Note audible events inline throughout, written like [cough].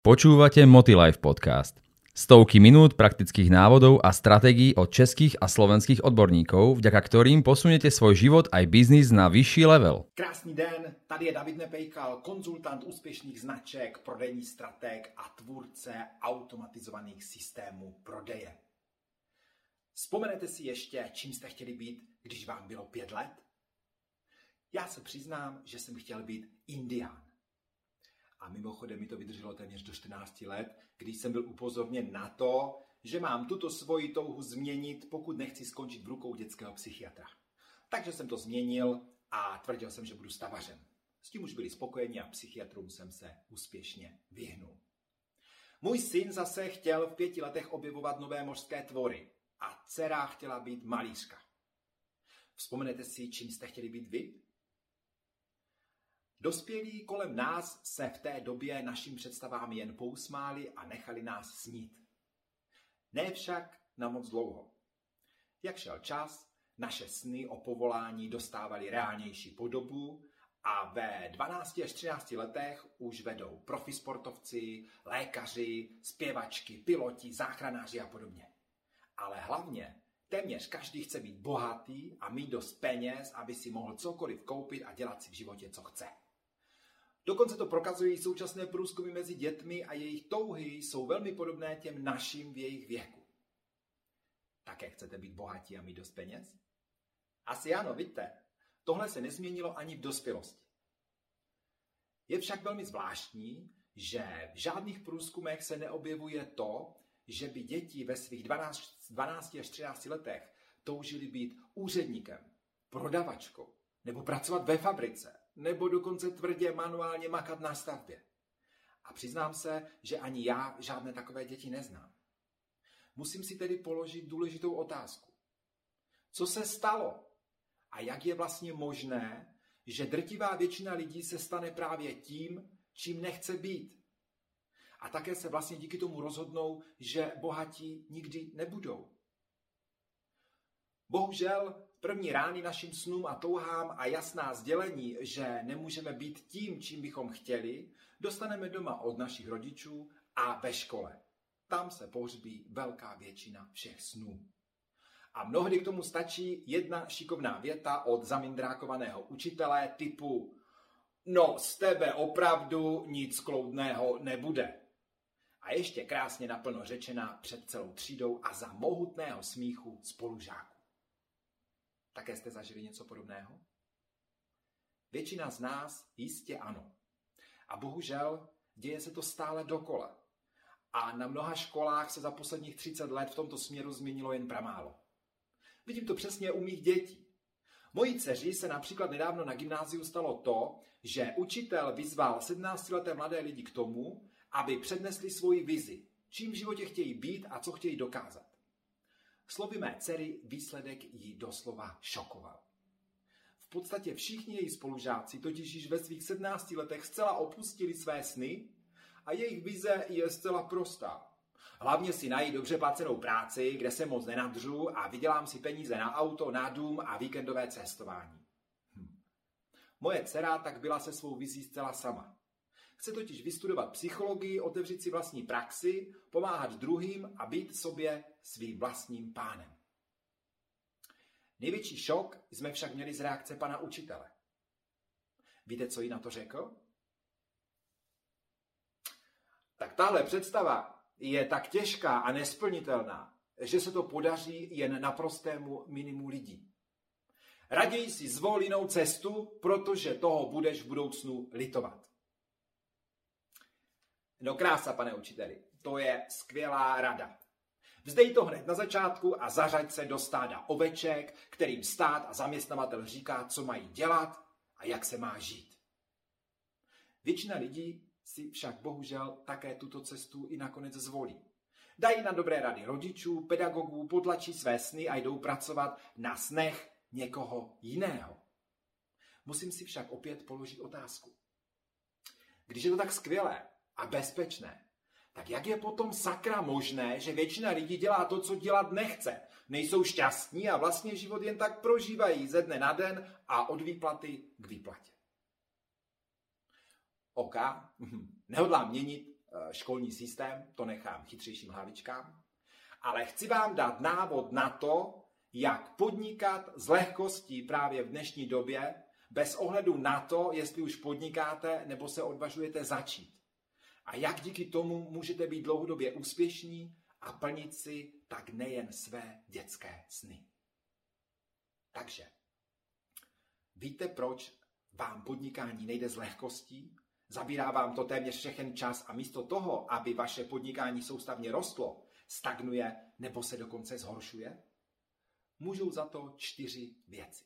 Počúvate Motilife podcast. Stovky minút praktických návodov a stratégií od českých a slovenských odborníkov, vďaka ktorým posunete svoj život aj biznis na vyšší level. Krásný den, tady je David Nepejkal, konzultant úspěšných značek, prodejní strateg a tvůrce automatizovaných systémů prodeje. Vzpomenete si ještě, čím jste chtěli být, když vám bylo pět let? Já se přiznám, že jsem chtěl být indián. A mimochodem mi to vydrželo téměř do 14 let, když jsem byl upozorněn na to, že mám tuto svoji touhu změnit, pokud nechci skončit v rukou dětského psychiatra. Takže jsem to změnil a tvrdil jsem, že budu stavařem. S tím už byli spokojeni a psychiatrům jsem se úspěšně vyhnul. Můj syn zase chtěl v pěti letech objevovat nové mořské tvory a dcera chtěla být malířka. Vzpomenete si, čím jste chtěli být vy? Dospělí kolem nás se v té době našim představám jen pousmáli a nechali nás snít. Ne však na moc dlouho. Jak šel čas, naše sny o povolání dostávaly reálnější podobu a ve 12 až 13 letech už vedou profisportovci, lékaři, zpěvačky, piloti, záchranáři a podobně. Ale hlavně téměř každý chce být bohatý a mít dost peněz, aby si mohl cokoliv koupit a dělat si v životě, co chce. Dokonce to prokazují současné průzkumy mezi dětmi a jejich touhy jsou velmi podobné těm našim v jejich věku. Také chcete být bohatí a mít dost peněz? Asi ano, vidíte. Tohle se nezměnilo ani v dospělosti. Je však velmi zvláštní, že v žádných průzkumech se neobjevuje to, že by děti ve svých 12, 12 až 13 letech toužili být úředníkem, prodavačkou nebo pracovat ve fabrice nebo dokonce tvrdě manuálně makat na stavbě. A přiznám se, že ani já žádné takové děti neznám. Musím si tedy položit důležitou otázku. Co se stalo? A jak je vlastně možné, že drtivá většina lidí se stane právě tím, čím nechce být? A také se vlastně díky tomu rozhodnou, že bohatí nikdy nebudou. Bohužel první rány našim snům a touhám a jasná sdělení, že nemůžeme být tím, čím bychom chtěli, dostaneme doma od našich rodičů a ve škole. Tam se pohřbí velká většina všech snů. A mnohdy k tomu stačí jedna šikovná věta od zamindrákovaného učitele typu No, z tebe opravdu nic kloudného nebude. A ještě krásně naplno řečená před celou třídou a za mohutného smíchu spolužáků. Také jste zažili něco podobného? Většina z nás jistě ano. A bohužel děje se to stále dokola. A na mnoha školách se za posledních 30 let v tomto směru změnilo jen pramálo. Vidím to přesně u mých dětí. Mojí dceři se například nedávno na gymnáziu stalo to, že učitel vyzval 17-leté mladé lidi k tomu, aby přednesli svoji vizi, čím v životě chtějí být a co chtějí dokázat. Slovy mé dcery výsledek jí doslova šokoval. V podstatě všichni její spolužáci totiž již ve svých 17 letech zcela opustili své sny a jejich vize je zcela prostá. Hlavně si najít dobře placenou práci, kde se moc nenadřu a vydělám si peníze na auto, na dům a víkendové cestování. Hm. Moje dcera tak byla se svou vizí zcela sama. Chce totiž vystudovat psychologii, otevřít si vlastní praxi, pomáhat druhým a být sobě svým vlastním pánem. Největší šok jsme však měli z reakce pana učitele. Víte, co jí na to řekl? Tak tahle představa je tak těžká a nesplnitelná, že se to podaří jen naprostému minimu lidí. Raději si zvol jinou cestu, protože toho budeš v budoucnu litovat. No krása, pane učiteli, to je skvělá rada. Vzdej to hned na začátku a zařaď se do stáda oveček, kterým stát a zaměstnavatel říká, co mají dělat a jak se má žít. Většina lidí si však bohužel také tuto cestu i nakonec zvolí. Dají na dobré rady rodičů, pedagogů, potlačí své sny a jdou pracovat na snech někoho jiného. Musím si však opět položit otázku. Když je to tak skvělé, a bezpečné. Tak jak je potom sakra možné, že většina lidí dělá to, co dělat nechce? Nejsou šťastní a vlastně život jen tak prožívají ze dne na den a od výplaty k výplatě. OK, [laughs] nehodlám měnit eh, školní systém, to nechám chytřejším hlavičkám. Ale chci vám dát návod na to, jak podnikat s lehkostí právě v dnešní době, bez ohledu na to, jestli už podnikáte nebo se odvažujete začít. A jak díky tomu můžete být dlouhodobě úspěšní a plnit si tak nejen své dětské sny. Takže, víte, proč vám podnikání nejde z lehkostí? Zabírá vám to téměř všechen čas a místo toho, aby vaše podnikání soustavně rostlo, stagnuje nebo se dokonce zhoršuje? Můžou za to čtyři věci.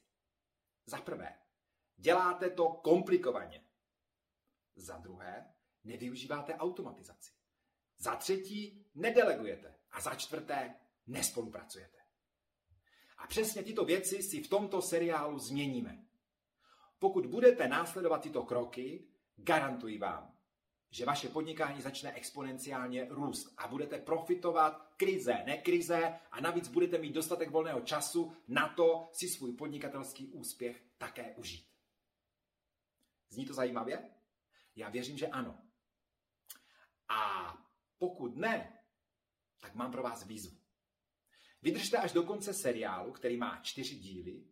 Za prvé, děláte to komplikovaně. Za druhé, nevyužíváte automatizaci. Za třetí, nedelegujete. A za čtvrté, nespolupracujete. A přesně tyto věci si v tomto seriálu změníme. Pokud budete následovat tyto kroky, garantuji vám, že vaše podnikání začne exponenciálně růst a budete profitovat krize, ne krize a navíc budete mít dostatek volného času na to si svůj podnikatelský úspěch také užít. Zní to zajímavě? Já věřím, že ano. A pokud ne, tak mám pro vás výzvu. Vydržte až do konce seriálu, který má čtyři díly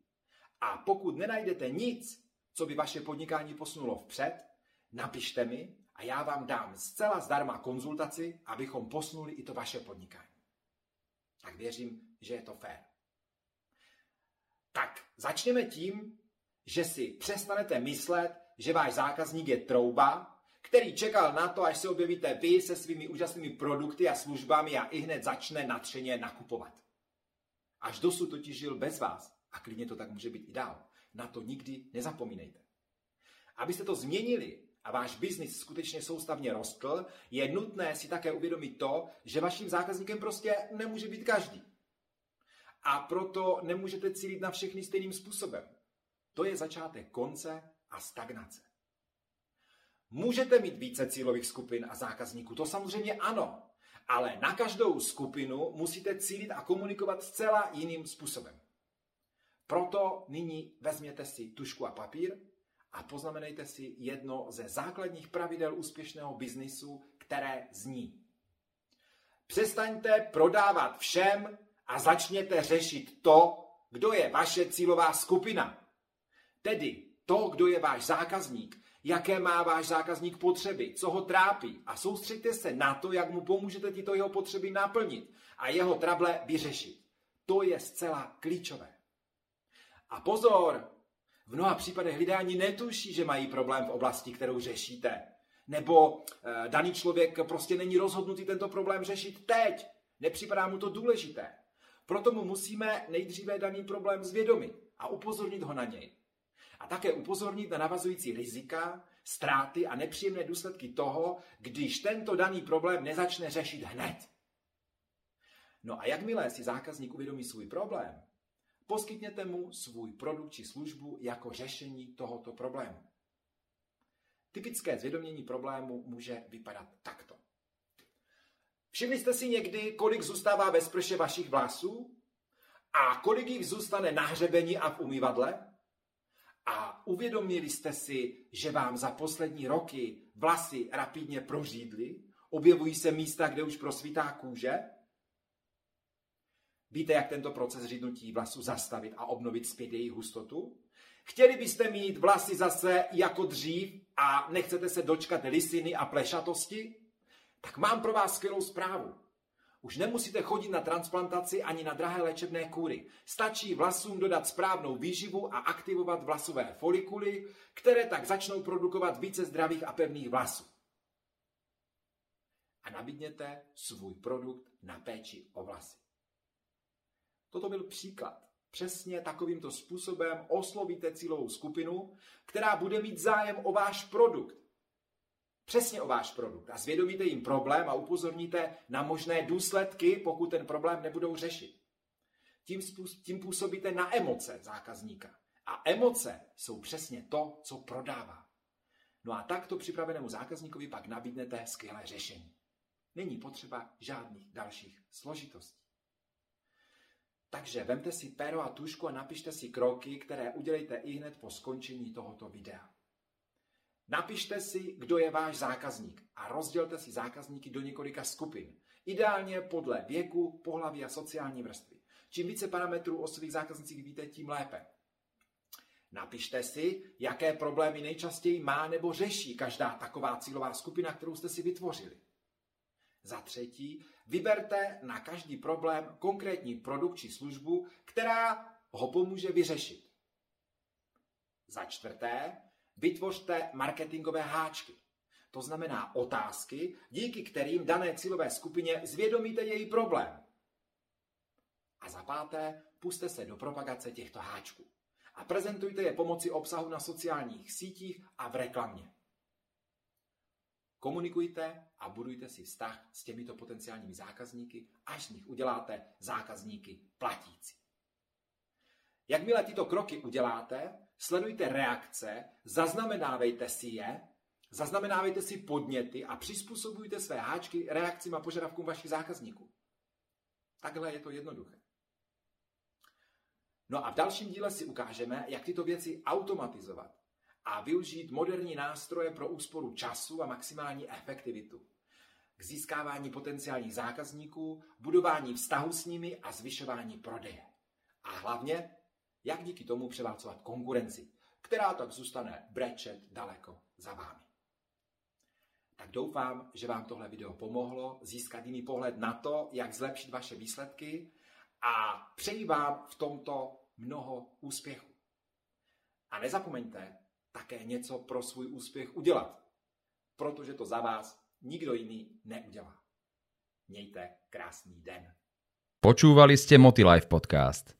a pokud nenajdete nic, co by vaše podnikání posunulo vpřed, napište mi a já vám dám zcela zdarma konzultaci, abychom posunuli i to vaše podnikání. Tak věřím, že je to fér. Tak začněme tím, že si přestanete myslet, že váš zákazník je trouba, který čekal na to, až se objevíte vy se svými úžasnými produkty a službami a i hned začne natřeně nakupovat. Až dosud totiž žil bez vás a klidně to tak může být i dál. Na to nikdy nezapomínejte. Abyste to změnili a váš biznis skutečně soustavně rostl, je nutné si také uvědomit to, že vaším zákazníkem prostě nemůže být každý. A proto nemůžete cílit na všechny stejným způsobem. To je začátek konce a stagnace. Můžete mít více cílových skupin a zákazníků, to samozřejmě ano, ale na každou skupinu musíte cílit a komunikovat zcela jiným způsobem. Proto nyní vezměte si tušku a papír a poznamenejte si jedno ze základních pravidel úspěšného biznisu, které zní. Přestaňte prodávat všem a začněte řešit to, kdo je vaše cílová skupina. Tedy to, kdo je váš zákazník, jaké má váš zákazník potřeby, co ho trápí a soustřeďte se na to, jak mu pomůžete tyto jeho potřeby naplnit a jeho trable vyřešit. To je zcela klíčové. A pozor, v mnoha případech lidé ani netuší, že mají problém v oblasti, kterou řešíte. Nebo e, daný člověk prostě není rozhodnutý tento problém řešit teď. Nepřipadá mu to důležité. Proto mu musíme nejdříve daný problém zvědomit a upozornit ho na něj a také upozornit na navazující rizika, ztráty a nepříjemné důsledky toho, když tento daný problém nezačne řešit hned. No a jakmile si zákazník uvědomí svůj problém, poskytněte mu svůj produkt či službu jako řešení tohoto problému. Typické zvědomění problému může vypadat takto. Všimli jste si někdy, kolik zůstává ve sprše vašich vlasů? A kolik jich zůstane na hřebení a v umývadle? A uvědomili jste si, že vám za poslední roky vlasy rapidně prořídly? Objevují se místa, kde už prosvítá kůže? Víte, jak tento proces řídnutí vlasů zastavit a obnovit zpět jejich hustotu? Chtěli byste mít vlasy zase jako dřív a nechcete se dočkat lisiny a plešatosti? Tak mám pro vás skvělou zprávu. Už nemusíte chodit na transplantaci ani na drahé léčebné kůry. Stačí vlasům dodat správnou výživu a aktivovat vlasové folikuly, které tak začnou produkovat více zdravých a pevných vlasů. A nabídněte svůj produkt na péči o vlasy. Toto byl příklad. Přesně takovýmto způsobem oslovíte cílovou skupinu, která bude mít zájem o váš produkt přesně o váš produkt a zvědomíte jim problém a upozorníte na možné důsledky, pokud ten problém nebudou řešit. Tím, tím působíte na emoce zákazníka. A emoce jsou přesně to, co prodává. No a takto připravenému zákazníkovi pak nabídnete skvělé řešení. Není potřeba žádných dalších složitostí. Takže vemte si péro a tušku a napište si kroky, které udělejte i hned po skončení tohoto videa. Napište si, kdo je váš zákazník a rozdělte si zákazníky do několika skupin. Ideálně podle věku, pohlaví a sociální vrstvy. Čím více parametrů o svých zákaznicích víte, tím lépe. Napište si, jaké problémy nejčastěji má nebo řeší každá taková cílová skupina, kterou jste si vytvořili. Za třetí, vyberte na každý problém konkrétní produkt či službu, která ho pomůže vyřešit. Za čtvrté, vytvořte marketingové háčky. To znamená otázky, díky kterým dané cílové skupině zvědomíte její problém. A za páté, puste se do propagace těchto háčků a prezentujte je pomocí obsahu na sociálních sítích a v reklamě. Komunikujte a budujte si vztah s těmito potenciálními zákazníky, až z nich uděláte zákazníky platící. Jakmile tyto kroky uděláte, sledujte reakce, zaznamenávejte si je, zaznamenávejte si podněty a přizpůsobujte své háčky reakcím a požadavkům vašich zákazníků. Takhle je to jednoduché. No a v dalším díle si ukážeme, jak tyto věci automatizovat a využít moderní nástroje pro úsporu času a maximální efektivitu k získávání potenciálních zákazníků, budování vztahu s nimi a zvyšování prodeje. A hlavně, jak díky tomu převálcovat konkurenci, která tak zůstane brečet daleko za vámi. Tak doufám, že vám tohle video pomohlo získat jiný pohled na to, jak zlepšit vaše výsledky a přeji vám v tomto mnoho úspěchu. A nezapomeňte také něco pro svůj úspěch udělat, protože to za vás nikdo jiný neudělá. Mějte krásný den. Počúvali ste Motilife podcast.